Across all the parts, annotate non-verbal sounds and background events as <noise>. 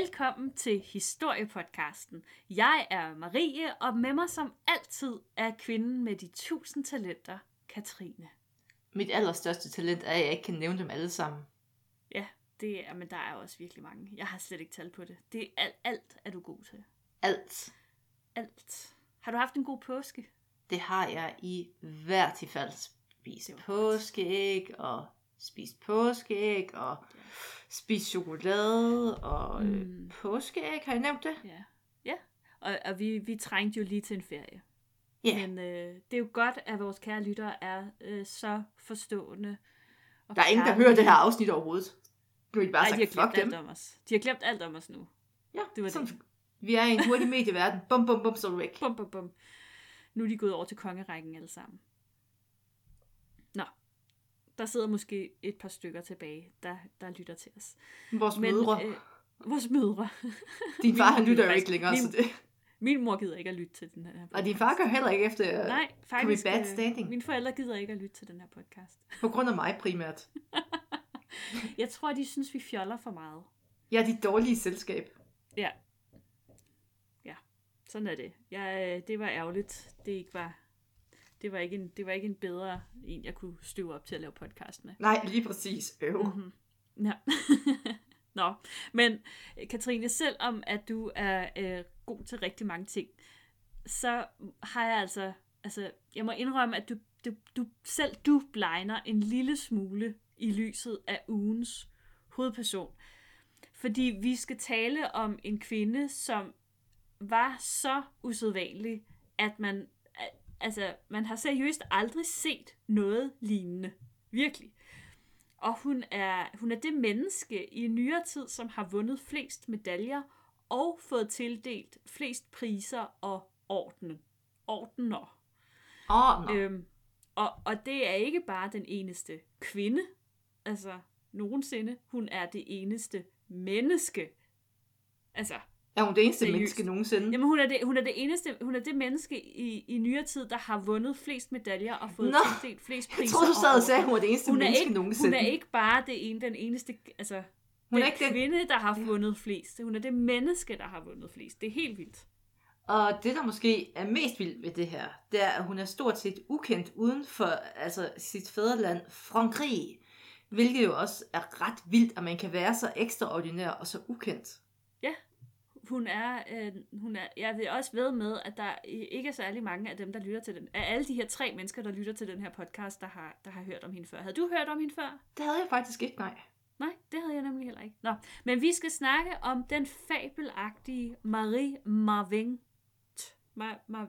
Velkommen til Historiepodcasten. Jeg er Marie, og med mig som altid er kvinden med de tusind talenter, Katrine. Mit allerstørste talent er, at jeg ikke kan nævne dem alle sammen. Ja, det er, men der er også virkelig mange. Jeg har slet ikke tal på det. Det er alt, alt er du god til. Alt. Alt. Har du haft en god påske? Det har jeg i hvert fald spist påskeæg og spist påskeæg og spist chokolade og mm. Mm. påskeæg. Har jeg nævnt det? Ja. Ja, og, og vi, vi trængte jo lige til en ferie. Ja. Men øh, det er jo godt, at vores kære lyttere er øh, så forstående. Og Der er ingen, der hører det her afsnit overhovedet. Du har bare Ej, de har sagt, glemt dem. alt om os. De har glemt alt om os nu. Ja, Det var sådan, det. Vi er i en hurtig medieverden. Bum, bum, bum, så er du væk. Bum, bum, bum. Nu er de gået over til kongerækken alle sammen. Der sidder måske et par stykker tilbage, der, der lytter til os. Vores mødre. Øh, vores mødre. <laughs> Din far, min han lytter jo ikke længere, faktisk- så det... Min mor gider ikke at lytte til den her Og din far gør heller ikke efter... Nej, faktisk. bad øh, standing? Mine forældre gider ikke at lytte til den her podcast. <laughs> På grund af mig primært. <laughs> Jeg tror, de synes, vi fjoller for meget. Er dit dårlige selskab. Ja. Ja, sådan er det. Jeg, øh, det var ærgerligt. Det ikke var... Det var, ikke en, det var ikke en bedre en, jeg kunne støve op til at lave podcast med. Nej, lige præcis. Øv. Mhm. Ja. <laughs> Nå, men øh, Katrine, selvom at du er øh, god til rigtig mange ting, så har jeg altså, altså, jeg må indrømme, at du, du, du selv du blegner en lille smule i lyset af ugens hovedperson. Fordi vi skal tale om en kvinde, som var så usædvanlig, at man, altså, man har seriøst aldrig set noget lignende. Virkelig. Og hun er, hun er det menneske i nyere tid, som har vundet flest medaljer og fået tildelt flest priser og ordenen. Ordener. Nå. Øhm, og, og det er ikke bare den eneste kvinde, altså nogensinde. Hun er det eneste menneske. Altså, Er hun det eneste seriøst. menneske nogensinde? jamen hun er det, hun er det eneste, hun er det menneske i, i nyere tid, der har vundet flest medaljer og fået Nå, tildelt flest priser. Jeg troede, du sad og sagde, at hun var det eneste hun er, menneske ikke, nogensinde. hun er ikke bare det ene, den eneste, altså, Hun er den ikke den- kvinde, der har vundet flest. Hun er det menneske, der har vundet flest. Det er helt vildt. Og det, der måske er mest vildt ved det her, det er, at hun er stort set ukendt uden for altså, sit fædreland, Frankrig. Hvilket jo også er ret vildt, at man kan være så ekstraordinær og så ukendt. Hun er, øh, hun er, jeg vil også ved med, at der ikke er særlig mange af dem, der lytter til den, af alle de her tre mennesker, der lytter til den her podcast, der har, der har hørt om hende før. Havde du hørt om hende før? Det havde jeg faktisk ikke, nej. Nej, det havde jeg nemlig heller ikke. Nå, men vi skal snakke om den fabelagtige Marie Marvin. Ma, ma,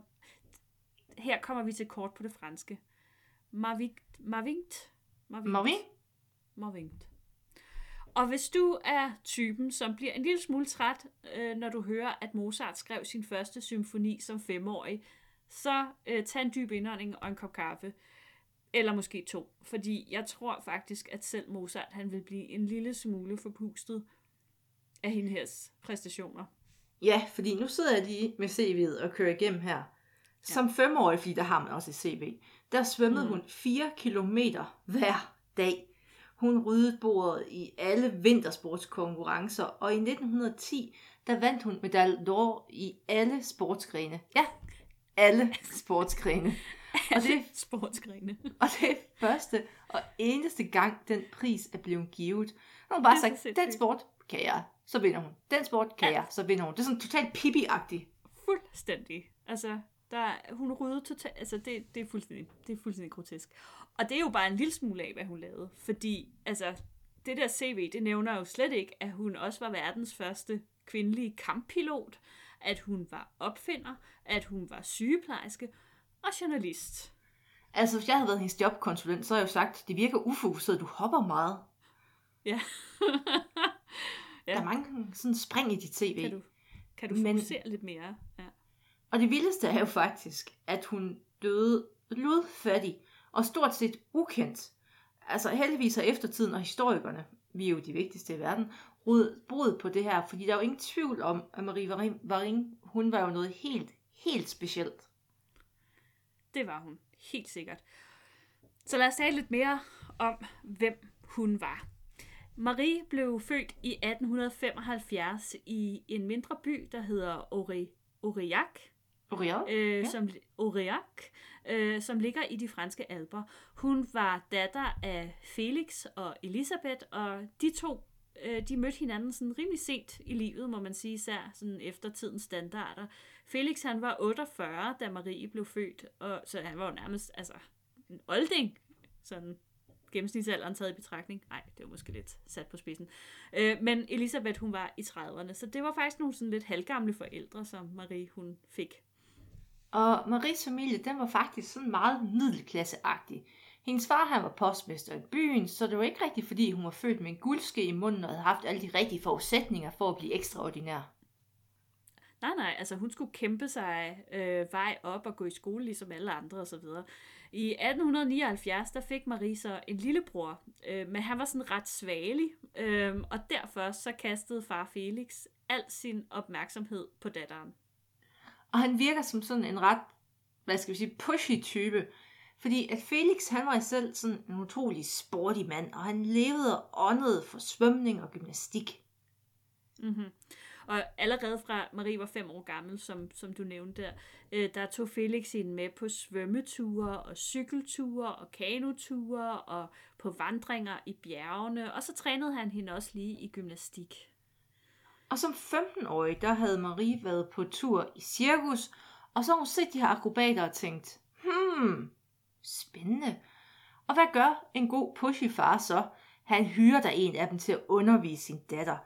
her kommer vi til kort på det franske. Marvigt. Marvint. Marie? Marvint. Og hvis du er typen, som bliver en lille smule træt, øh, når du hører, at Mozart skrev sin første symfoni som femårig, så øh, tag en dyb indånding og en kop kaffe. Eller måske to. Fordi jeg tror faktisk, at selv Mozart han vil blive en lille smule forpustet af hendes præstationer. Ja, fordi nu sidder jeg lige med CV'et og kører igennem her. Som femårig, fordi der har man også et CV, der svømmede Mm. mm. hun 4 kilometer hver dag. Hun ryddede bordet i alle vintersportskonkurrencer, og i 1910, der vandt hun medalje d'or i alle sportsgrene. Ja, alle sportsgrene. <laughs> Og det, Sportsgrene. <laughs> og det er første og eneste gang, den pris er blevet givet. Nu har hun bare sagt, den sport kan jeg, så vinder hun. Den sport kan Ja. jeg, så vinder hun. Det er sådan totalt Pippi-agtigt. Fuldstændig. Altså, der, hun rydde totalt, altså det, det, er fuldstændig, det er fuldstændig grotesk. Og det er jo bare en lille smule af, hvad hun lavede. Fordi, altså, det der CV, det nævner jo slet ikke, at hun også var verdens første kvindelige kamppilot, at hun var opfinder, at hun var sygeplejerske og journalist. Altså, hvis jeg havde været hendes jobkonsulent, så har jeg jo sagt, det virker ufokuseret, du hopper meget. Ja. <laughs> Ja. Der er mange sådan spring i dit CV. kan du, kan du Men- fokusere lidt mere? Ja. Og det vildeste er jo faktisk, at hun døde ludfattig og stort set ukendt. Altså heldigvis har eftertiden og historikerne, vi er jo de vigtigste i verden, råd- brud på det her, fordi der er jo ingen tvivl om, at Marie Varin, hun var jo noget helt, helt specielt. Det var hun, helt sikkert. Så lad os tale lidt mere om, hvem hun var. Marie blev født i 1875 i en mindre by, der hedder Ori, Aurillac, Aurillac? øh, Ja. som, Aurillac øh, som ligger i de franske alper. Hun var datter af Felix og Elisabeth, og de to øh, de mødte hinanden sådan rimelig sent i livet, må man sige, især sådan efter tidens standarder. Felix han var 48, da Marie blev født, og så han var jo nærmest altså, en olding, sådan gennemsnitsalderen taget i betragtning. Nej, det var måske lidt sat på spidsen. Øh, men Elisabeth, hun var i 30'erne, så det var faktisk nogle sådan lidt halvgamle forældre, som Marie, hun fik. Og Maries familie, den var faktisk sådan meget middelklasseagtig. Hendes far, han var postmester i byen, så det var ikke rigtigt, fordi hun var født med en guldske i munden og havde haft alle de rigtige forudsætninger for at blive ekstraordinær. Nej, nej, altså hun skulle kæmpe sig øh, vej op og gå i skole ligesom alle andre osv. I 1879, der fik Marie så en lillebror, øh, men han var sådan ret svagelig, øh, og derfor så kastede far Felix al sin opmærksomhed på datteren. Og han virker som sådan en ret, hvad skal vi sige, pushy type. Fordi at Felix, han var selv sådan en utrolig sporty mand, og han levede og åndede for svømning og gymnastik. Mm-hmm. Og allerede fra Marie var fem år gammel, som, som du nævnte der, øh, der tog Felix hende med på svømmeture og cykelture og kanoture og på vandringer i bjergene, og så trænede han hende også lige i gymnastik. Og som 15-årig, der havde Marie været på tur i cirkus, og så har hun set de her akrobater og tænkt, hmm, spændende. Og hvad gør en god pushy far så? Han hyrer der en af dem til at undervise sin datter.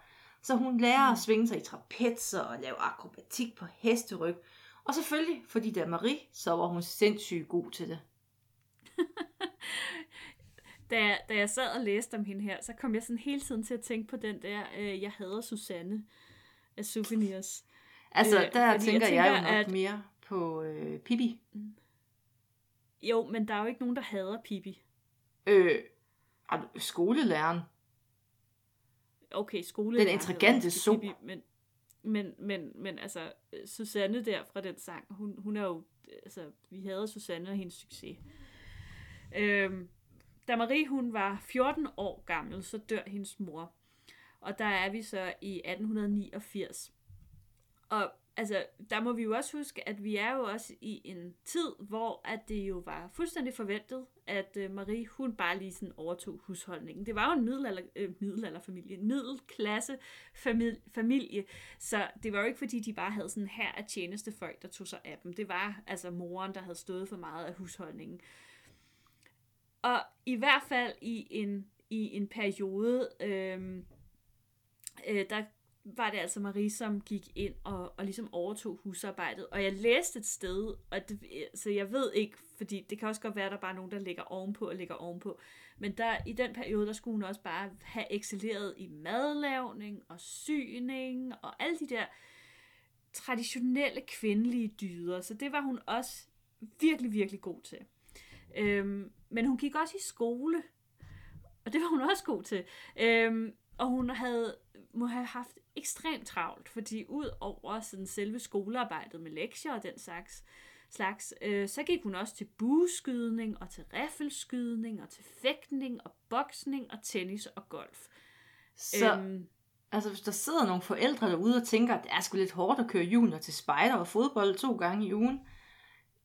Så hun lærer at svinge sig i trapetser og lave akrobatik på hesteryg. Og selvfølgelig, fordi da Marie, så var hun sindssygt god til det. Da jeg, da jeg sad og læste om hende her, så kom jeg sådan hele tiden til at tænke på den der, øh, jeg hader Susanne af Souvenirs. Altså, Øh, der tænker jeg jeg, tænker, jo nok at- mere på øh, Pippi. Jo, men der er jo ikke nogen, der hader Pippi. Øh, skolelæreren. Okay, skole. Den intrigante so. Men, men, men, men altså, Susanne der fra den sang, hun, hun er jo, altså, vi havde Susanne og hendes succes. Øhm, da Marie, hun var 14 år gammel, så dør hendes mor. Og der er vi så i 1889. Og altså, der må vi jo også huske, at vi er jo også i en tid, hvor at det jo var fuldstændig forventet, at øh, Marie, hun bare lige sådan overtog husholdningen. Det var jo en middelalder, øh, middelalderfamilie, en middelklasse familie, familie, så det var jo ikke fordi, de bare havde sådan her af tjenestefolk, der tog sig af dem. Det var altså moren, der havde stået for meget af husholdningen. Og i hvert fald i en, i en periode, øh, øh, der var det altså Marie, som gik ind og, og ligesom overtog husarbejdet. Og jeg læste et sted, og det, så jeg ved ikke, fordi det kan også godt være, at der bare er nogen, der ligger ovenpå og ligger ovenpå. Men der, i den periode, der skulle hun også bare have excelleret i madlavning og syning og alle de der traditionelle kvindelige dyder. Så det var hun også virkelig, virkelig god til. Øhm, men hun gik også i skole, og det var hun også god til. Øhm, og hun havde, må have haft ekstremt travlt, fordi ud over sådan selve skolearbejdet med lektier og den slags, slags øh, så gik hun også til bueskydning og til riffelskydning og til fægtning og boksning og tennis og golf. Så, øhm, altså hvis der sidder nogle forældre derude og tænker, at det er sgu lidt hårdt at køre junior til spejder og fodbold to gange i ugen,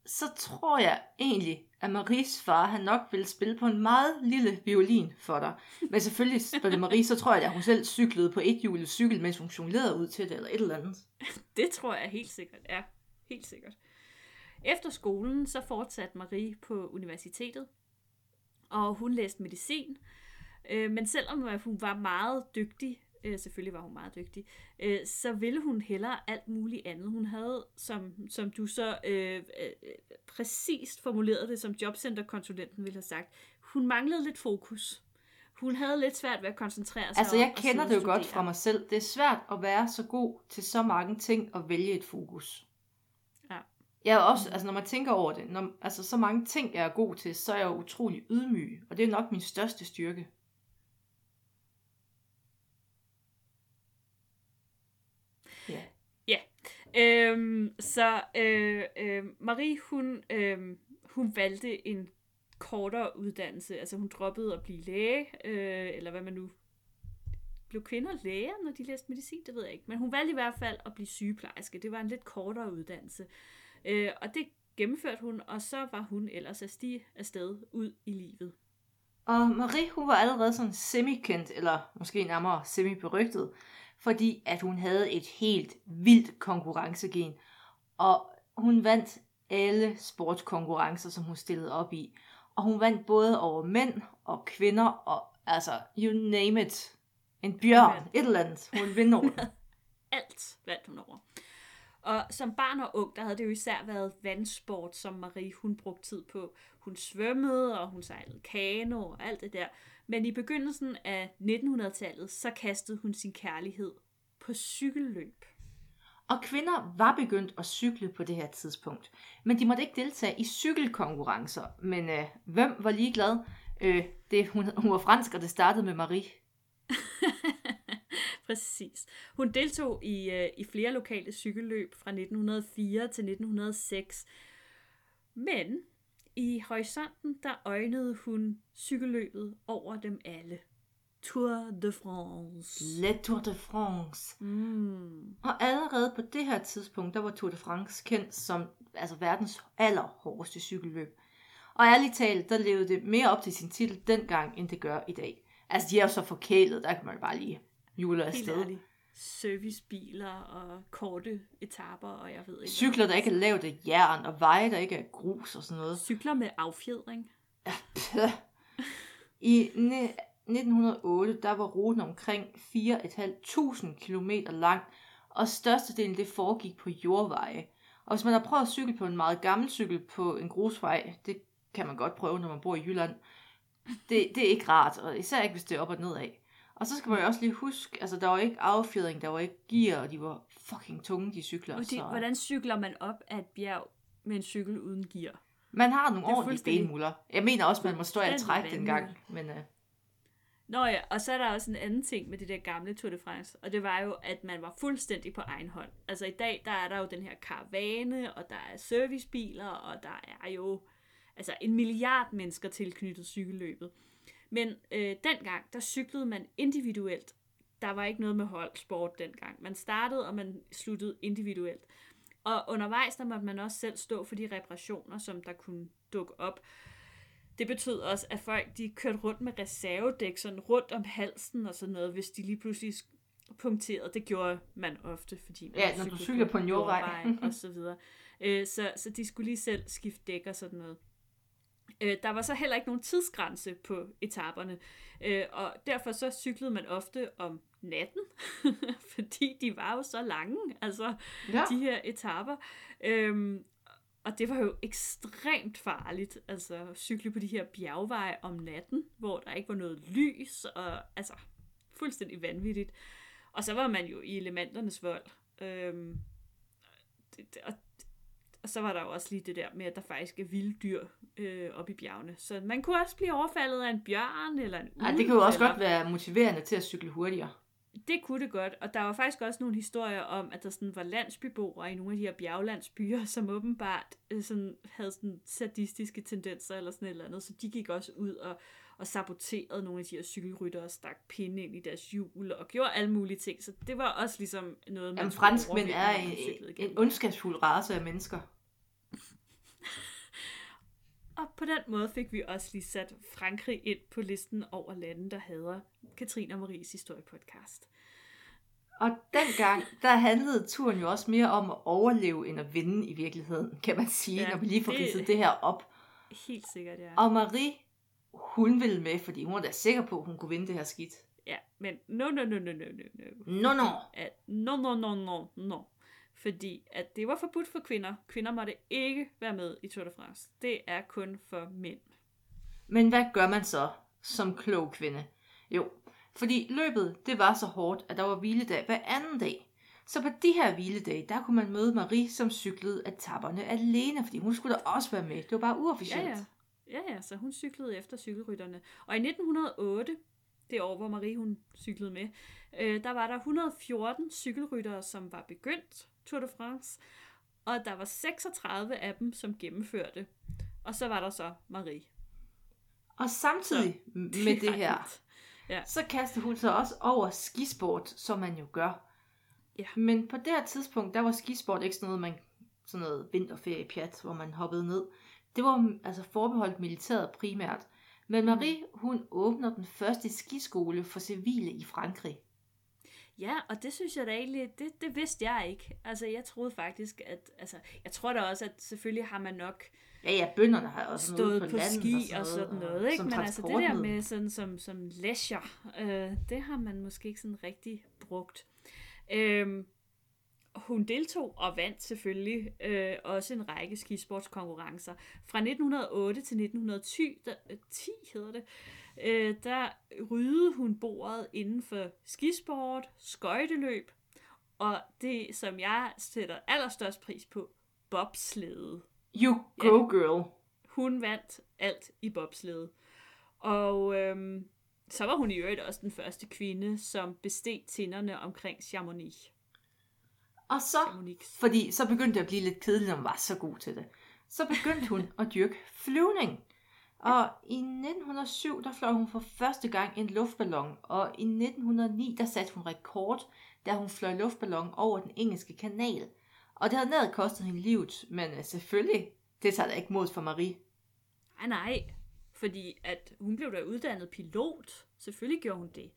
så tror jeg egentlig, at Maries far, han nok vil spille på en meget lille violin for dig. Men selvfølgelig, spille Marie, så tror jeg, at hun selv cyklede på et hjulet cykel, mens hun jonglerede ud til det, eller et eller andet. <laughs> Det tror jeg helt sikkert, ja. Helt sikkert. Efter skolen, så fortsatte Marie på universitetet, og hun læste medicin. Øh, men selvom hun var meget dygtig, øh, selvfølgelig var hun meget dygtig, øh, så ville hun hellere alt muligt andet. Hun havde, som, som du så øh, øh, præcist formulerede det, som jobcenterkonsulenten ville have sagt, hun manglede lidt fokus. Hun havde lidt svært ved at koncentrere sig Altså, om jeg at kender det jo godt fra mig selv. Det er svært at være så god til så mange ting og vælge et fokus. Ja. Jeg er også, altså når man tænker over det, når, altså så mange ting, jeg er god til, så er jeg jo utrolig ydmyg, og det er nok min største styrke. Ja. Øhm, så øh, øh, Marie, hun, øh, hun valgte en kortere uddannelse. Altså hun droppede at blive læge, øh, eller hvad man nu blev kvinder læger, når de læste medicin? Det ved jeg ikke. Men hun valgte i hvert fald at blive sygeplejerske. Det var en lidt kortere uddannelse. Øh, og det gennemførte hun, og så var hun ellers at stige afsted ud i livet. Og Marie, hun var allerede sådan semi-kendt, eller måske nærmere semi-berygtet, fordi at hun havde et helt vildt konkurrencegen. Og hun vandt alle sportskonkurrencer, som hun stillede op i. Og hun vandt både over mænd og kvinder, og altså, you name it. En bjørn, et eller andet. Hun ville vinde over. <laughs> Alt vandt hun over. Og som barn og ung, der havde det jo især været vandsport, som Marie hun brugte tid på. Hun svømmede, og hun sejlede kano og alt det der. Men i begyndelsen af 1900-tallet, så kastede hun sin kærlighed på cykelløb. Og kvinder var begyndt at cykle på det her tidspunkt. Men de måtte ikke deltage i cykelkonkurrencer. Men øh, hvem var ligeglad? Øh, det, hun, hun var fransk, og det startede med Marie. <laughs> Præcis. Hun deltog i, øh, i flere lokale cykelløb fra 1904 til 1906. Men i horisonten, der øjnede hun cykelløbet over dem alle. Tour de France. Le Tour de France. Mm. Og allerede på det her tidspunkt, der var Tour de France kendt som altså verdens allerhårdeste cykelløb. Og ærligt talt, der levede det mere op til sin titel dengang, end det gør i dag. Altså, de er jo så forkælet, der kan man bare lige jule Helt afsted. ærligt. Servicebiler og korte etaper, og jeg ved ikke. Cykler, der ikke er lavet af jern, og veje, der ikke er grus og sådan noget. Cykler med affjedring. I ne- 1908, der var ruten omkring 4.500 km lang, og størstedelen det foregik på jordveje. Og hvis man har prøvet at cykle på en meget gammel cykel på en grusvej, det kan man godt prøve, når man bor i Jylland, det, det er ikke rart, og især ikke, hvis det er op og nedad. Og så skal man jo også lige huske, altså der var ikke affjedring, der var ikke gear, og de var fucking tunge, de cykler. Og det, så... hvordan cykler man op af et bjerg med en cykel uden gear? Man har nogle ordentlige fuldstændig- benmuller. Jeg mener også, man må stå af træk dengang. Men, uh, Nå ja, og så er der også en anden ting med det der gamle Tour de France, og det var jo, at man var fuldstændig på egen hånd. Altså i dag, der er der jo den her karavane, og der er servicebiler, og der er jo altså en milliard mennesker tilknyttet cykelløbet. Men øh, dengang, der cyklede man individuelt. Der var ikke noget med holdsport dengang. Man startede, og man sluttede individuelt. Og undervejs, der måtte man også selv stå for de reparationer, som der kunne dukke op. Det betød også, at folk de kørte rundt med reservedæk sådan rundt om halsen og sådan noget, hvis de lige pludselig punkterede. Det gjorde man ofte, fordi man Ja, når du cykler på en jordvej. og så videre. Øh, så, så de skulle lige selv skifte dæk og sådan noget. Øh, der var så heller ikke nogen tidsgrænse på etaperne, øh, og derfor så cyklede man ofte om natten, <laughs> fordi de var jo så lange, altså ja. de her etaper. Øhm, og det var jo ekstremt farligt, altså at cykle på de her bjergveje om natten, hvor der ikke var noget lys, og altså fuldstændig vanvittigt. Og så var man jo i elementernes vold. Øhm, det, det, og, og så var der jo også lige det der med, at der faktisk er vilde dyr øh, oppe i bjergene. Så man kunne også blive overfaldet af en bjørn eller en ulv, det kan jo også eller... godt være motiverende til at cykle hurtigere. Det kunne det godt, og der var faktisk også nogle historier om, at der sådan var landsbyboere i nogle af de her bjerglandsbyer, <laughs> som åbenbart øh, sådan, havde sådan sadistiske tendenser eller sådan et eller andet, så de gik også ud og, og saboterede nogle af de her cykelrytter og stak pinde ind i deres hjul og gjorde alle mulige ting, så det var også ligesom noget, man Jamen, franskmænd er en, en ondskabsfuld race af mennesker. <laughs> Og på den måde fik vi også lige sat Frankrig ind på listen over lande, der hader Katrine og Maries historiepodcast. Og dengang, der handlede turen jo også mere om at overleve, end at vinde i virkeligheden, kan man sige, Ja, når vi lige får ridset det her op. Helt sikkert, ja. Og Marie, hun ville med, fordi hun var da sikker på, at hun kunne vinde det her skidt. Ja, men no, no, no, no, no, no, no. No, no. No, no, no, no, no. Fordi at det var forbudt for kvinder. Kvinder måtte ikke være med i Tour de France. Det er kun for mænd. Men hvad gør man så som klog kvinde? Jo, fordi løbet, det var så hårdt, at der var hviledag hver anden dag. Så på de her hviledage, der kunne man møde Marie, som cyklede etapperne alene, fordi hun skulle da også være med. Det var bare uofficielt. Ja, ja. Ja, ja, så hun cyklede efter cykelrytterne. Og i 1908, det år, hvor Marie hun cyklede med, øh, der var der 114 cykelryttere, som var begyndt Tour de France, og der var 36 af dem, som gennemførte. Og så var der så Marie. Og samtidig med er det her. Ja. så kastede hun sig også over skisport, som man jo gør. Ja. Men på det her tidspunkt, der var skisport ikke sådan noget, man, sådan noget vinterferiepjat, hvor man hoppede ned. Det var altså forbeholdt militæret primært. Men Marie, hun åbner den første skiskole for civile i Frankrig. Ja, og det synes jeg da egentlig, det, det vidste jeg ikke. Altså, jeg troede faktisk, at, altså, jeg tror da også, at selvfølgelig har man nok Ja, ja, bønderne har også stået på, på, ski og sådan noget, ikke? Men altså det der med sådan som, som leisure, øh, det har man måske ikke sådan rigtig brugt. Øhm, hun deltog og vandt selvfølgelig øh, også en række skisportskonkurrencer. Fra 1908 til 1910, der, øh, 10 hedder det, øh, der ryddede hun bordet inden for skisport, skøjteløb, og det, som jeg sætter allerstørst pris på, bobslæde. You go, girl. Hun vandt alt i bobslæde. Og øhm, så var hun i øvrigt også den første kvinde, som besteg tinderne omkring Chamonix. Og så, fordi så begyndte det at blive lidt kedeligt, når hun var så god til det. Så begyndte hun at dyrke flyvning. Og i 1907, der fløj hun for første gang en luftballon, og i 1909, der satte hun rekord, da hun fløj luftballon over den engelske kanal. Og det havde nær kostet hende livet, men øh, selvfølgelig, det tager da ikke mod for Marie. Nej, nej. Fordi at hun blev da uddannet pilot. Selvfølgelig gjorde hun det.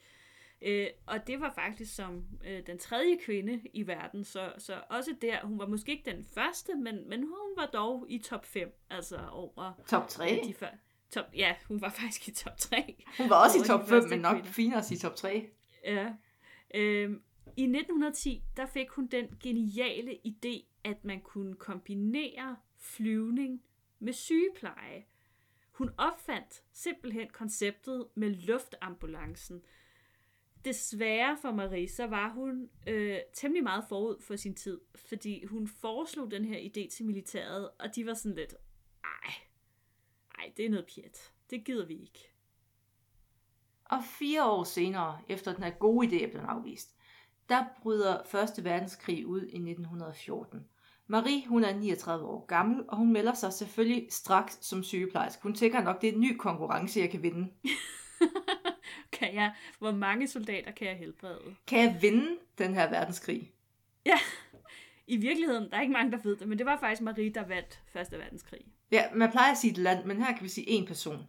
Øh, og det var faktisk som øh, den tredje kvinde i verden, så, så også der, hun var måske ikke den første, men, men hun var dog i top 5, altså over Top 3. de før. Top, ja, hun var <laughs> faktisk i top 3. Hun var også i top 5, første men nok kvinder. finere sige top 3. Ja. Øhm, I 1910, der fik hun den geniale idé, at man kunne kombinere flyvning med sygepleje. Hun opfandt simpelthen konceptet med luftambulancen. Desværre for Marie, så var hun øh, temmelig meget forud for sin tid, fordi hun foreslog den her idé til militæret, og de var sådan lidt, ej, ej, det er noget pjat. Det gider vi ikke. Og fire år senere, efter den her gode idé er blevet afvist, der bryder 1. verdenskrig ud i 1914. Marie, hun er 39 år gammel, og hun melder sig selvfølgelig straks som sygeplejerske. Hun tænker nok, det er en ny konkurrence, jeg kan vinde. <laughs> <laughs> kan jeg, hvor mange soldater kan jeg helbrede? Kan jeg vinde den her verdenskrig? Ja, i virkeligheden, der er ikke mange, der ved det, men det var faktisk Marie, der vandt Første Verdenskrig. Ja, man plejer at sige et land, men her kan vi sige en person.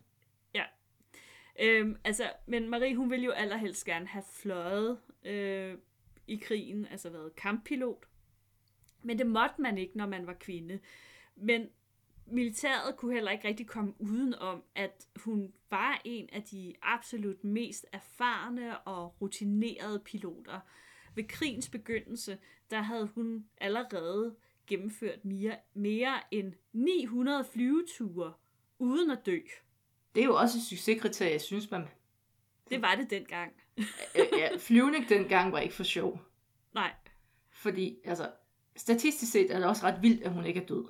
Øhm, altså, men Marie, hun ville jo allerhelst gerne have fløjet øh, i krigen, altså været kamppilot. Men det måtte man ikke, når man var kvinde. Men militæret kunne heller ikke rigtig komme uden om, at hun var en af de absolut mest erfarne og rutinerede piloter. Ved krigens begyndelse, der havde hun allerede gennemført mere, mere end 900 flyveture uden at dø. Det er jo også et succeskriterie, jeg synes, man... Det var det dengang. Ja, flyvning dengang var ikke for sjov. Nej, Fordi, altså, statistisk set er det også ret vildt, at hun ikke er død.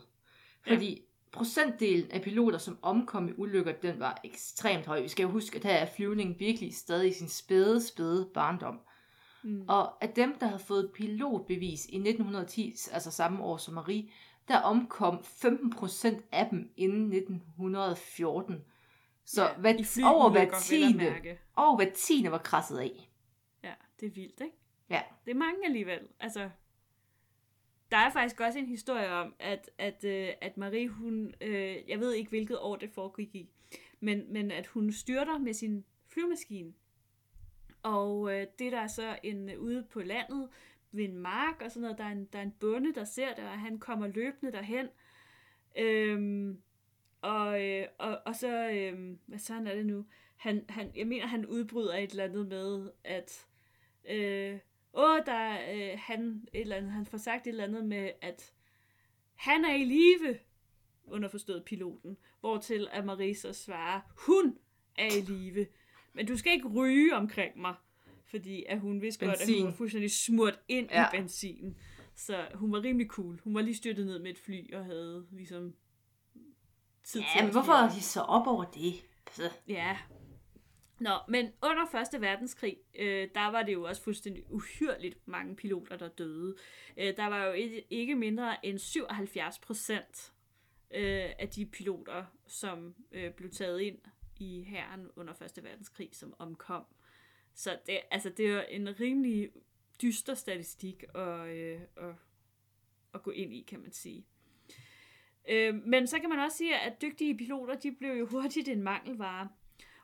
Fordi. Procentdelen af piloter, som omkom i ulykker, den var ekstremt høj. Vi skal jo huske, at her er flyvningen virkelig stadig i sin spæde, spæde barndom. Mm. Og af dem, der havde fået pilotbevis i 1910, altså samme år som Marie, der omkom 15% af dem inden 1914. Så Ja, hvad, over at tiende, over hver tiende var krasset af. Ja, det er vildt, ikke? Ja. Det er mange alligevel. Altså, der er faktisk også en historie om, at, at, øh, at Marie, hun, øh, jeg ved ikke hvilket år det foregik i, men, men at hun styrter med sin flymaskine. Og øh, det der er så en øh, ude på landet ved en mark og sådan noget, der er en, der er en bonde, der ser det, og han kommer løbende derhen. Øhm, og, øh, og, og så, øh, hvad sådan er det nu? Han, han, jeg mener, han udbryder et eller andet med, at øh, åh, der er, øh, han, et eller andet, han får sagt et eller andet med, at han er i live, underforstået piloten, hvortil at Marie så svarer, hun er i live, men du skal ikke ryge omkring mig, fordi at hun vidste godt, at hun Benzin. var fuldstændig smurt ind ja. I benzinen. Så hun var rimelig cool. Hun var lige styrtet ned med et fly og havde ligesom tid til Ja, at men hvorfor er de så op over det? Så, Ja. Nå, men under Første Verdenskrig, øh, der var det jo også fuldstændig uhyrligt mange piloter, der døde. Øh, der var jo ikke, mindre end 77 procent øh, af de piloter, som øh, blev taget ind i hæren under Første Verdenskrig, som omkom. Så det, altså, det er en rimelig dyster statistik at, øh, at, at gå ind i, kan man sige. Øh, men så kan man også sige, at dygtige piloter, de blev jo hurtigt en mangelvare.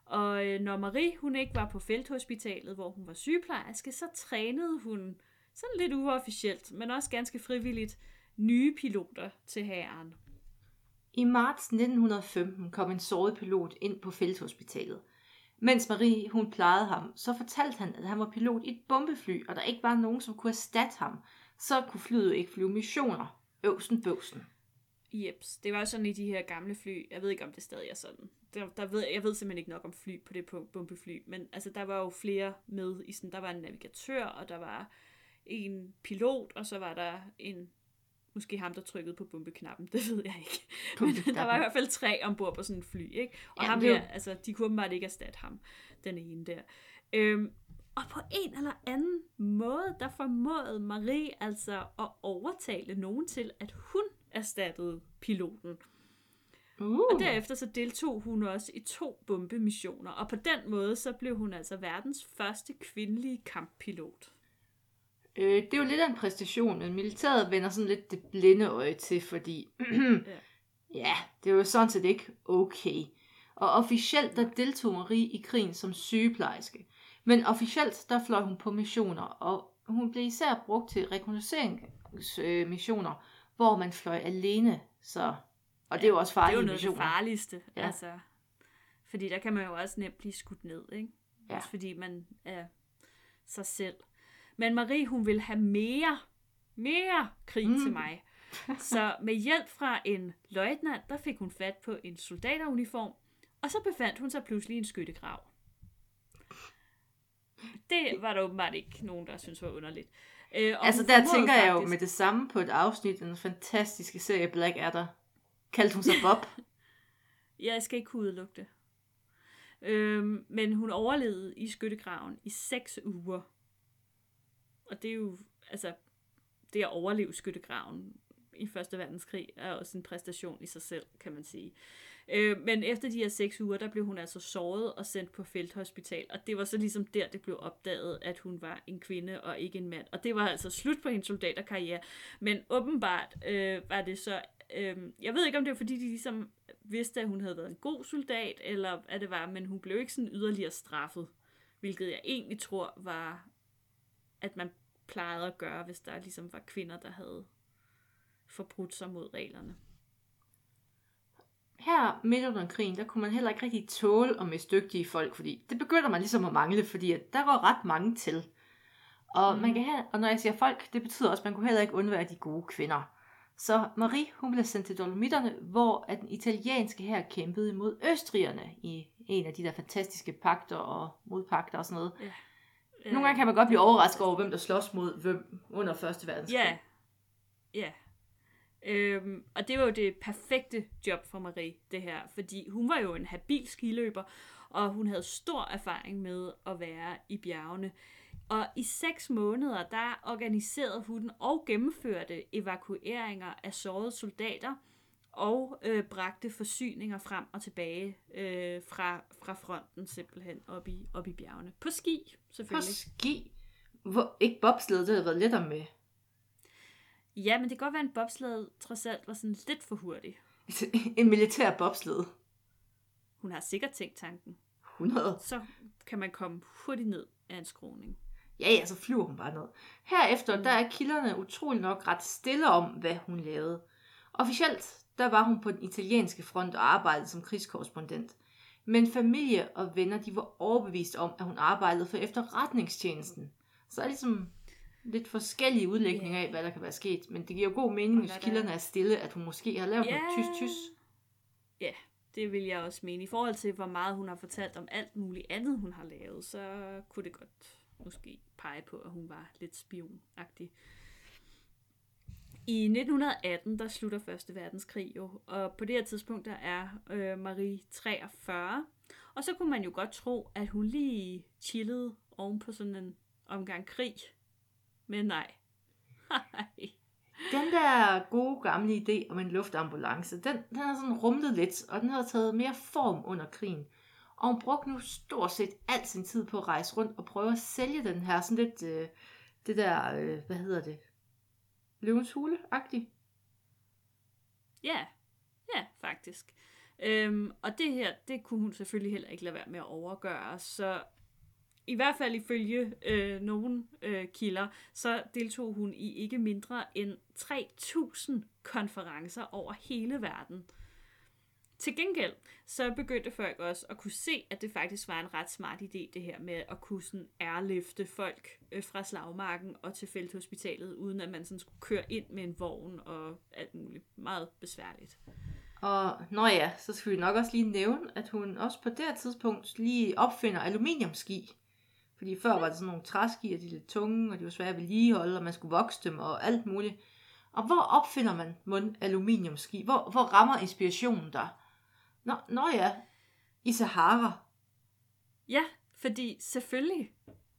Og øh, når Marie, hun ikke var på felthospitalet, hvor hun var sygeplejerske, så trænede hun sådan lidt uofficielt, men også ganske frivilligt, nye piloter til hæren. I marts 1915 kom en såret pilot ind på felthospitalet. Mens Marie hun plejede ham, så fortalte han, at han var pilot i et bombefly, og der ikke var nogen, som kunne erstatte ham. Så kunne flyet ikke flyve missioner. Øvsen bøvsen. Jeps, det var sådan i de her gamle fly. Jeg ved ikke, om det stadig er sådan. Der, der ved, jeg ved simpelthen ikke nok om fly på det punkt, bombefly. Men altså, der var jo flere med i sådan, der var en navigatør, og der var en pilot, og så var der en Måske ham, der trykkede på bombeknappen, <laughs> det ved jeg ikke. Men der var i hvert fald tre ombord på sådan en fly, ikke? Og ja, ham her, altså, de kunne åbenbart ikke erstatte ham, den ene der. Øhm, og på en eller anden måde, der formåede Marie altså at overtale nogen til, at hun erstattede piloten. Uh. Og derefter så deltog hun også i to bombemissioner, og på den måde så blev hun altså verdens første kvindelige kamppilot. Øh, det er jo lidt af en præstation, men militæret vender sådan lidt det blinde øje til, fordi <clears throat> ja. ja, det er jo sådan set ikke okay. Og officielt der deltog Marie i krigen som sygeplejerske. Men officielt der fløj hun på missioner, og hun blev især brugt til rekognosceringsmissioner, hvor man fløj alene. Så, og det er jo også farlige. Det er jo noget det farligste. Ja. Altså, fordi der kan man jo også nemt blive skudt ned, ikke? Ja. Også fordi man er sig selv. Men Marie, hun vil have mere, mere krig mm. til mig. Så med hjælp fra en løjtnant, der fik hun fat på en soldateruniform, og så befandt hun sig pludselig i en skyttegrav. Det var der åbenbart ikke nogen, der synes var underligt. Øh, altså der tænker faktisk... jeg jo med det samme på et afsnit af den fantastiske serie Black Adder. Kaldte hun sig Bob? ja, <laughs> jeg skal ikke kunne udelukke det. Øhm, men hun overlevede i skyttegraven i 6 uger. Og det er jo, altså, det at overleve skyttegraven i Første Verdenskrig er også en præstation i sig selv, kan man sige. Øh, men efter de her seks uger, der blev hun altså såret og sendt på felthospital, og det var så ligesom der, det blev opdaget, at hun var en kvinde og ikke en mand. Og det var altså slut på hendes soldaterkarriere. Men åbenbart øh, var det så, øh, jeg ved ikke om det var fordi, de ligesom vidste, at hun havde været en god soldat, eller hvad det var, men hun blev ikke sådan yderligere straffet, hvilket jeg egentlig tror var at man plejede at gøre, hvis der ligesom var kvinder, der havde forbrudt sig mod reglerne. Her midt under krigen, der kunne man heller ikke rigtig tåle at miste dygtige folk, fordi det begynder man ligesom at mangle, fordi at der var ret mange til. Og, mm. man kan have, og når jeg siger folk, det betyder også, at man kunne heller ikke undvære de gode kvinder. Så Marie, hun blev sendt til Dolomitterne, hvor at den italienske her kæmpede imod østrigerne i en af de der fantastiske pakter og modpakter og sådan noget. Ja. Nogle gange kan man godt blive overrasket over, hvem der slås mod hvem under Første Verdenskrig. Ja, ja. Øhm, og det var jo det perfekte job for Marie, det her. Fordi hun var jo en habil skiløber, og hun havde stor erfaring med at være i bjergene. Og i seks måneder, der organiserede hun og gennemførte evakueringer af sårede soldater, og øh, bragte forsyninger frem og tilbage øh, fra, fra fronten simpelthen op i, op i bjergene. På ski, selvfølgelig. På ski? Hvor, ikke bobsled, det havde været lettere med. Ja, men det kan godt være, en bobsled trods alt var sådan lidt for hurtig. <laughs> en militær bobsled? Hun har sikkert tænkt tanken. 100. Så kan man komme hurtigt ned af en skroning. Ja, ja, så flyver hun bare ned. Herefter, der er kilderne utrolig nok ret stille om, hvad hun lavede. Officielt, der var hun på den italienske front og arbejdede som krigskorrespondent. Men familie og venner, de var overbevist om, at hun arbejdede for efterretningstjenesten. Så er ligesom lidt forskellige udlægninger af, hvad der kan være sket. Men det giver jo god mening, hvis kilderne er stille, at hun måske har lavet yeah. noget tys-tys. Ja, det vil jeg også mene. I forhold til, hvor meget hun har fortalt om alt muligt andet, hun har lavet, så kunne det godt måske pege på, at hun var lidt spionagtig. I 1918, der slutter Første Verdenskrig jo, og på det her tidspunkt, der er øh, Marie 43. Og så kunne man jo godt tro, at hun lige chillede oven på sådan en omgang krig. Men nej. <laughs> den der gode gamle idé om en luftambulance, den, den har sådan rumlet lidt, og den har taget mere form under krigen. Og hun brugte nu stort set al sin tid på at rejse rundt og prøve at sælge den her sådan lidt, øh, det der, øh, hvad hedder det, løvens hule-agtigt. Ja, ja, faktisk. Øhm, og det her, det kunne hun selvfølgelig heller ikke lade være med at overgøre, så i hvert fald ifølge øh, nogle øh, kilder, så deltog hun i ikke mindre end 3.000 konferencer over hele verden. Til gengæld, så begyndte folk også at kunne se, at det faktisk var en ret smart idé, det her med at kunne sådan airlifte folk øh, fra slagmarken og til felthospitalet, uden at man sådan skulle køre ind med en vogn og alt muligt. Meget besværligt. Og når ja, så skal vi nok også lige nævne, at hun også på det her tidspunkt lige opfinder aluminiumski. Fordi før var det sådan nogle træski, og de er lidt tunge, og de var svære at vedligeholde, og man skulle vokse dem og alt muligt. Og hvor opfinder man mund aluminiumski? Hvor, hvor rammer inspirationen der? Nå, nå ja, i Sahara. Ja, fordi selvfølgelig.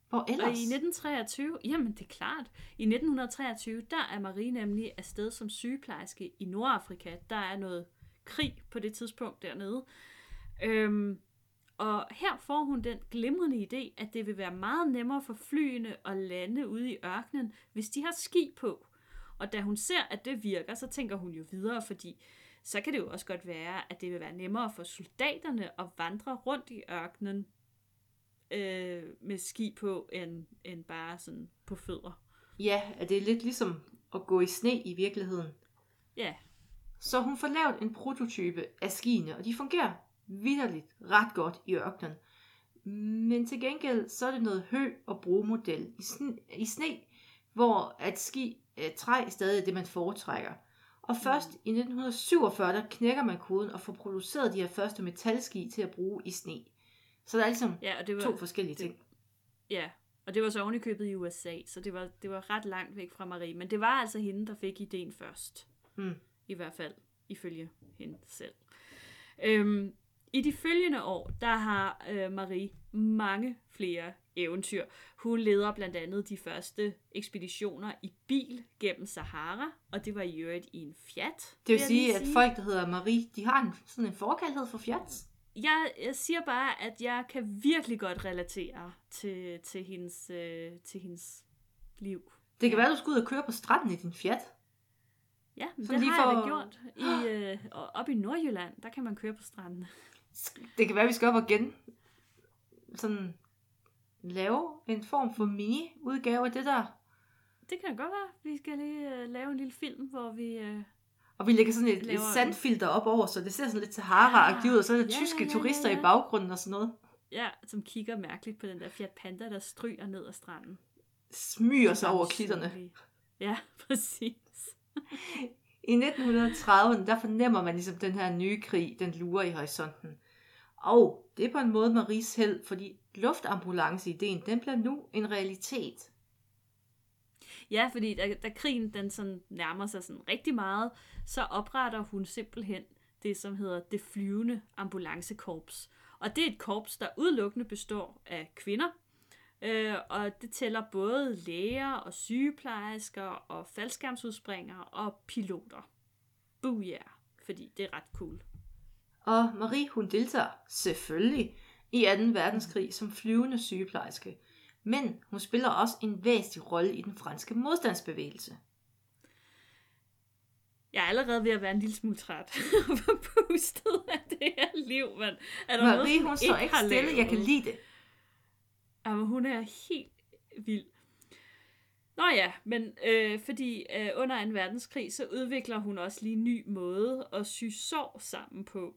Hvor ellers? Og i 1923, jamen det er klart, i 1923, der er Marie nemlig afsted som sygeplejerske i Nordafrika. Der er noget krig på det tidspunkt dernede. Øhm, og her får hun den glimrende idé, at det vil være meget nemmere for flyene at lande ude i ørkenen, hvis de har ski på. Og da hun ser, at det virker, så tænker hun jo videre, fordi så kan det jo også godt være, at det vil være nemmere for soldaterne at vandre rundt i ørkenen øh, med ski på, end, end bare sådan på fødder. Ja, at det er lidt ligesom at gå i sne i virkeligheden. Ja, Så hun får lavet en prototype af skiene, og de fungerer vidderligt ret godt i ørkenen. Men til gengæld, så er det noget hø og brugemodel i, sne, i sne, hvor at ski øh, træ stadig er det, man foretrækker. Og først i 1947, der knækker man koden og får produceret de her første metalski til at bruge i sne. Så der er ligesom ja og det var, to forskellige ting. Ja, og det var så ovenikøbet i USA, så det var, det var ret langt væk fra Marie. Men det var altså hende, der fik ideen først. Mm. I hvert fald, ifølge hende selv. Øhm, I de følgende år, der har øh, Marie mange flere eventyr. Hun leder blandt andet de første ekspeditioner i bil gennem Sahara, og det var i øvrigt i en Fiat. Det vil sige, at folk, der hedder Marie, de har en, sådan en forkærlighed for fjats. jeg, jeg siger bare, at jeg kan virkelig godt relatere til, til, hendes, øh, til hendes liv. Det kan være, du skal ud og køre på stranden i din Fiat. Ja, men Sådan det har jeg da for- gjort. I, <gasps> øh, op i Nordjylland, der kan man køre på stranden. Det kan være, vi skal op og gen... Sådan lave en form for mini-udgave af det der. Det kan godt være. Vi skal lige øh, lave en lille film, hvor vi... Øh, Og vi lægger sådan et, et Laver sandfilter op over, så det ser sådan lidt Sahara-agtigt ud, og så er der Ja, tyske ja, ja, turister ja. i baggrunden og sådan noget. ja, som kigger mærkeligt på den der Fiat Panda, der stryger ned ad stranden. Smyger sig over klitterne. Ja, <laughs> præcis. I 1930'erne, der fornemmer man ligesom den her nye krig, den lurer i horisonten. Og det er på en måde Maries held, fordi luftambulance-ideen, den bliver nu en realitet. Ja, fordi da, da krigen den sådan nærmer sig sådan rigtig meget, så opretter hun simpelthen det, som hedder det flyvende ambulancekorps. Og det er et korps, der udelukkende består af kvinder, øh, og det tæller både læger og sygeplejersker og faldskærmsudspringere og piloter. Booyah, fordi det er ret cool. Og Marie, hun deltager selvfølgelig i 2. verdenskrig som flyvende sygeplejerske. Men hun spiller også en væsentlig rolle i den franske modstandsbevægelse. Jeg er allerede ved at være en lille smule træt <laughs> og forpustet af det her liv, men er der Marie, noget, hun står ikke stille. Jeg kan lide det. Jamen, hun er helt vild. Nå ja, men øh, fordi øh, under 2. verdenskrig, så udvikler hun også lige en ny måde at sy sår sammen på.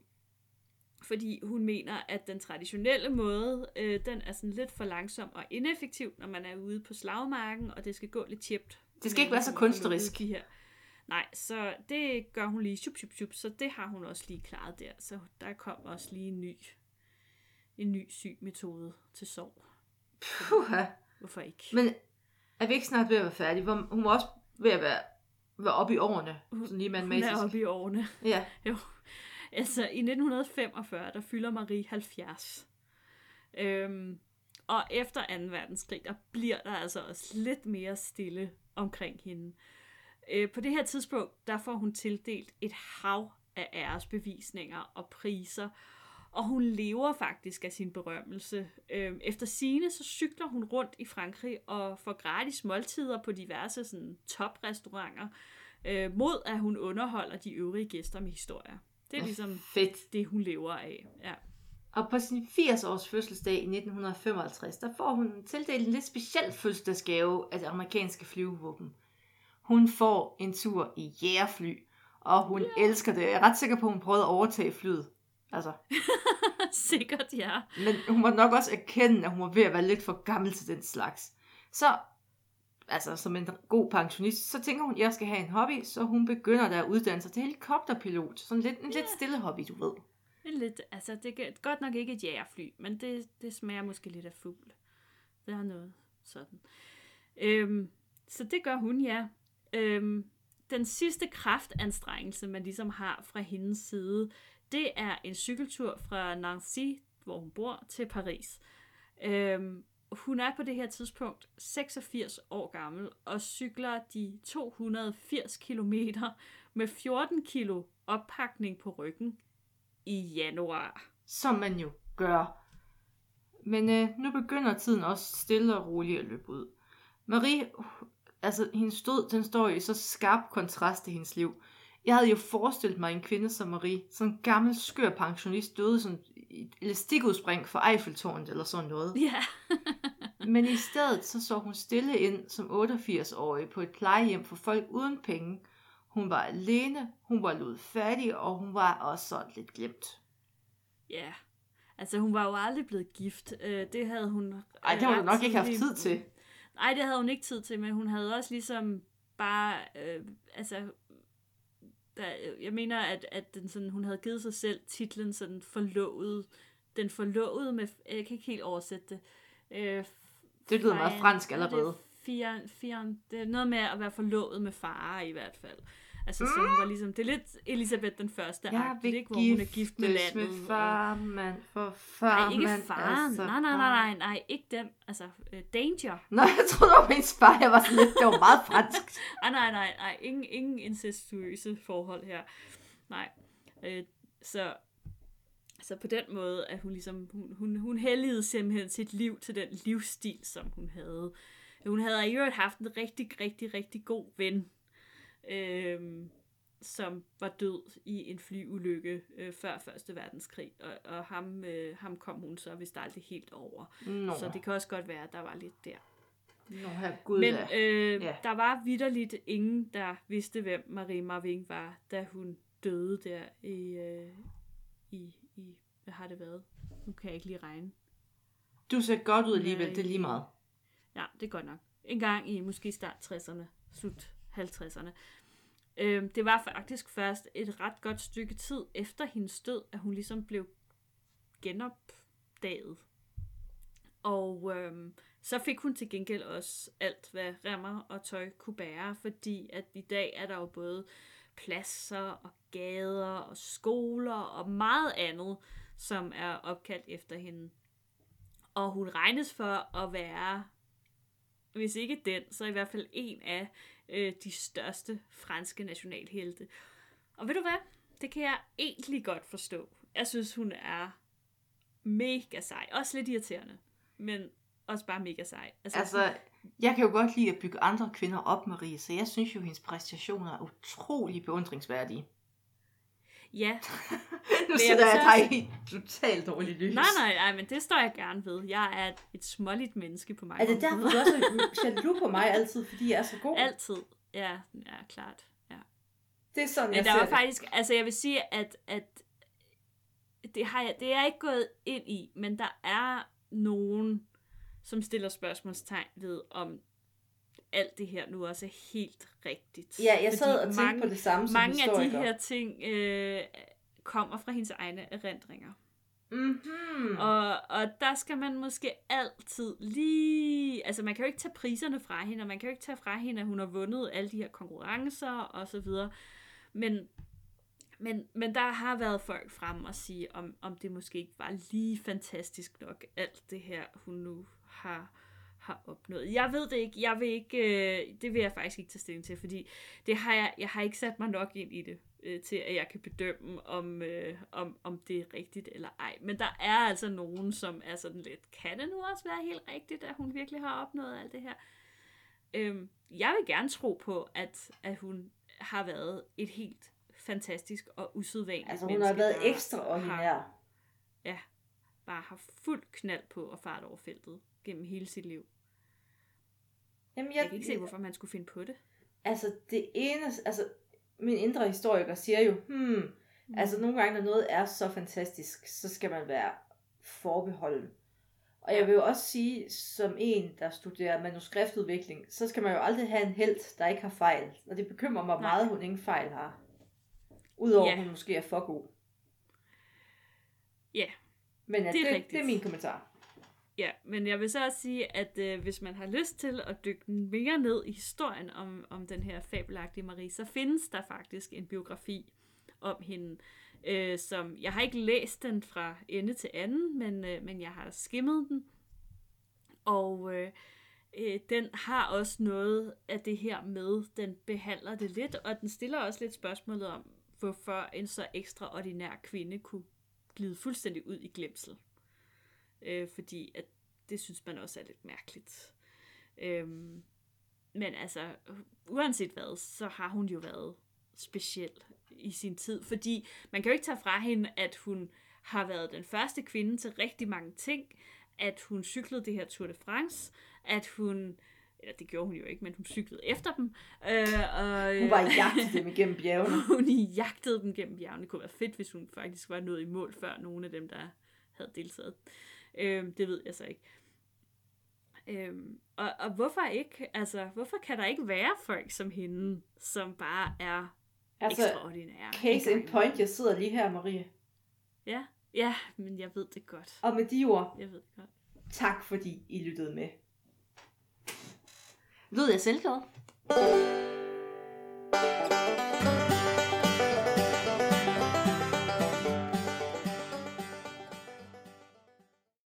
Fordi hun mener, at den traditionelle måde, øh, den er sådan lidt for langsom og ineffektiv, når man er ude på slagmarken, og det skal gå lidt tjept. Det skal ikke være så kunstnerisk. De her. Nej, så det gør hun lige shup, shup, shup, så det har hun også lige klaret der. Så der kom også lige en ny, en ny syg metode til sår. Puha. Hvorfor ikke? Men er vi ikke snart ved at være færdige? Hun var også ved at være, være oppe i årene. Sådan lige Hun er oppe i årene. Ja. Jo. Altså, i 1945, der fylder Marie 70. Øhm, og efter 2. verdenskrig, der bliver der altså også lidt mere stille omkring hende. Øh, på det her tidspunkt, der får hun tildelt et hav af æresbevisninger og priser. og hun lever faktisk af sin berømmelse. Øh, efter sine så cykler hun rundt i Frankrig og får gratis måltider på diverse sådan, toprestauranter, øh, mod at hun underholder de øvrige gæster med historier. Det er ligesom Fedt. det, hun lever af. Ja. Og på sin 80-års fødselsdag i 1955, der får hun tildelt en lidt speciel fødselsdagsgave af det amerikanske flyvevåben. Hun får en tur i jægerfly, og hun yeah. elsker det. Jeg er ret sikker på, at hun prøvede at overtage flyet. Altså. <laughs> Sikkert, ja. Men hun må nok også erkende, at hun var ved at være lidt for gammel til den slags. Så, altså som en god pensionist, så tænker hun, at jeg skal have en hobby, så hun begynder der at uddanne sig til helikopterpilot. Sådan lidt, en yeah. lidt stille hobby, du ved. En lidt, altså det er godt nok ikke et jægerfly, men det, det smager måske lidt af fugl. Det er noget sådan. Øhm, så det gør hun, ja. Øhm, den sidste kraftanstrengelse, man ligesom har fra hendes side, det er en cykeltur fra Nancy, hvor hun bor, til Paris. Øhm, hun er på det her tidspunkt 86 år gammel og cykler de 280 km med 14 kilo oppakning på ryggen i januar. Som man jo gør. Men øh, nu begynder tiden også stille og roligt at løbe ud. Marie, altså hendes død, den står i så skarp kontrast til hendes liv. Jeg havde jo forestillet mig en kvinde som Marie, sådan en gammel skør pensionist, døde sådan et elastikudspring for Eiffeltårnet eller sådan noget. Ja. <laughs> Men i stedet så så hun stille ind som 88-årig på et plejehjem for folk uden penge. Hun var alene, hun var ludfattig, og hun var også sådan lidt glemt. Ja, altså hun var jo aldrig blevet gift. Øh, det havde hun... Ej, det har hun ret nok ikke haft tid til. Nej, det havde hun ikke tid til, men hun havde også ligesom bare, øh, altså, der, jeg mener, at, at den sådan, hun havde givet sig selv titlen sådan forlovet, den forlovede med, jeg kan ikke helt oversætte det. Øh, Det lyder meget fransk er allerede. Det, fire, fire, det er noget med at være forlovet med far i hvert fald. Altså, så hun var ligesom, det er lidt Elisabeth den første, Jeg vil ikke, hvor hun er gift med landet. med og- farmand, for farmand Nej, ikke faren. altså nej, nej, nej, far. nej, nej, ikke den. Altså, uh, Danger. Nå, jeg troede, det var hendes far. Jeg var sådan lidt, det var meget fransk. <laughs> Ah, nej, nej, nej. Ingen, ingen incestuøse forhold her. Nej. Øh, så, så på den måde, at hun ligesom, hun, hun, hun helligede simpelthen sit liv til den livsstil, som hun havde. Hun havde i øvrigt haft en rigtig, rigtig, rigtig god ven, øh, som var død i en flyulykke øh, før Første Verdenskrig, og, og ham, øh, ham kom hun så vist aldrig helt over. Nå, Så det kan også godt være, at der var lidt der. Nå gud Men øh, Ja. der var vidderligt ingen, der vidste, hvem Marie Marving var, da hun døde der i, øh, i, i hvad har det været? Nu kan jeg ikke lige regne. Du ser godt ud alligevel, det er lige meget. Ja, det er godt nok. En gang i måske start 60'erne, slut 50'erne. Øh, det var faktisk først et ret godt stykke tid efter hendes død, at hun ligesom blev genopdaget. Og øhm, så fik hun til gengæld også alt, hvad remmer og tøj kunne bære, fordi at i dag er der jo både pladser og gader og skoler og meget andet, som er opkaldt efter hende. Og hun regnes for at være, hvis ikke den, så i hvert fald en af øh, de største franske nationalhelte. Og ved du hvad? Det kan jeg egentlig godt forstå. Jeg synes, hun er mega sej. Også lidt irriterende, men også bare mega sej. Altså, jeg kan jo godt lide at bygge andre kvinder op, Marie, så jeg synes jo, hendes præstationer er utrolig beundringsværdige. Ja, <laughs> Nu jeg vil jeg så dig i totalt dårligt lys. nej, nej, nej, men det står jeg gerne ved. Jeg er et, et småligt menneske på mange Er det derfor, du også er <laughs> jaloux på mig altid, fordi jeg er så god? Altid. Ja, ja, klart. Ja. Det er sådan, Men jeg der ser var det. faktisk, altså jeg vil sige, at, at det, har jeg, det er jeg ikke gået ind i, men der er nogen, som stiller spørgsmålstegn ved, om alt det her nu også er helt rigtigt. Ja, jeg sad og tænkte mange, på det samme som Mange af de her ting øh, kommer fra hendes egne erindringer. Mm-hmm. Og, og der skal man måske altid lige... Altså, man kan jo ikke tage priserne fra hende, og man kan jo ikke tage fra hende, at hun har vundet alle de her konkurrencer og så videre. Men, men, men der har været folk frem og sige, om, om det måske ikke var lige fantastisk nok, alt det her, hun nu har, har opnået. Jeg ved det ikke. Jeg vil ikke øh, det vil jeg faktisk ikke tage stilling til, fordi det har jeg, jeg har ikke sat mig nok ind i det øh, til, at jeg kan bedømme, om, øh, om, om det er rigtigt eller ej. Men der er altså nogen, som er sådan lidt, kan det nu også være helt rigtigt, at hun virkelig har opnået alt det her? Øhm, jeg vil gerne tro på, at, at hun har været et helt fantastisk og usædvanligt Altså hun menneske, har været ekstraordinær. Har, ja, bare har fuld knald på at farte over feltet gennem hele sit liv. Jamen, Jeg kan ikke se, hvorfor man skulle finde på det. Altså det eneste, altså min indre historiker siger jo, hmm, mm. altså nogle gange, når noget er så fantastisk, så skal man være forbeholden. Og jeg vil jo også sige, som en, der studerer manuskriptudvikling, så skal man jo aldrig have en held, der ikke har fejl. Og det bekymrer mig Nej. meget, hun ingen fejl har. Udover Ja. at hun måske er for god. Ja, Men ja, Det er det, rigtigt. det er min kommentar. Ja, men jeg vil så også sige, at øh, hvis man har lyst til at dykke mere ned i historien om, om den her fabelagtige Marie, så findes der faktisk en biografi om hende, øh, som jeg har ikke læst den fra ende til anden, men, øh, men jeg har skimmet den. Og øh, øh, den har også noget af det her med, den behandler det lidt, og den stiller også lidt spørgsmålet om, hvorfor en så ekstraordinær kvinde kunne glide fuldstændig ud i glemsel øh, fordi at det synes man også er lidt mærkeligt. Øhm, men altså, uanset hvad, så har hun jo været speciel i sin tid, fordi man kan jo ikke tage fra hende, at hun har været den første kvinde til rigtig mange ting, at hun cyklede det her Tour de France, at hun, eller det gjorde hun jo ikke, men hun cyklede efter dem. Øh, og, Hun var i jagt dem igennem bjergene. <laughs> hun jagtede dem gennem bjergene. Det kunne være fedt, hvis hun faktisk var nået i mål før nogle af dem, der havde deltaget. Øhm, det ved jeg så ikke. Øhm, og, og hvorfor ikke? Altså, hvorfor kan der ikke være folk som hende, som bare er Altså, ekstraordinære? case in point, jeg sidder lige her, Marie. Ja, ja, men jeg ved det godt. Og med de ord, Jeg ved det godt. tak fordi I lyttede med. Lød jeg selvglad?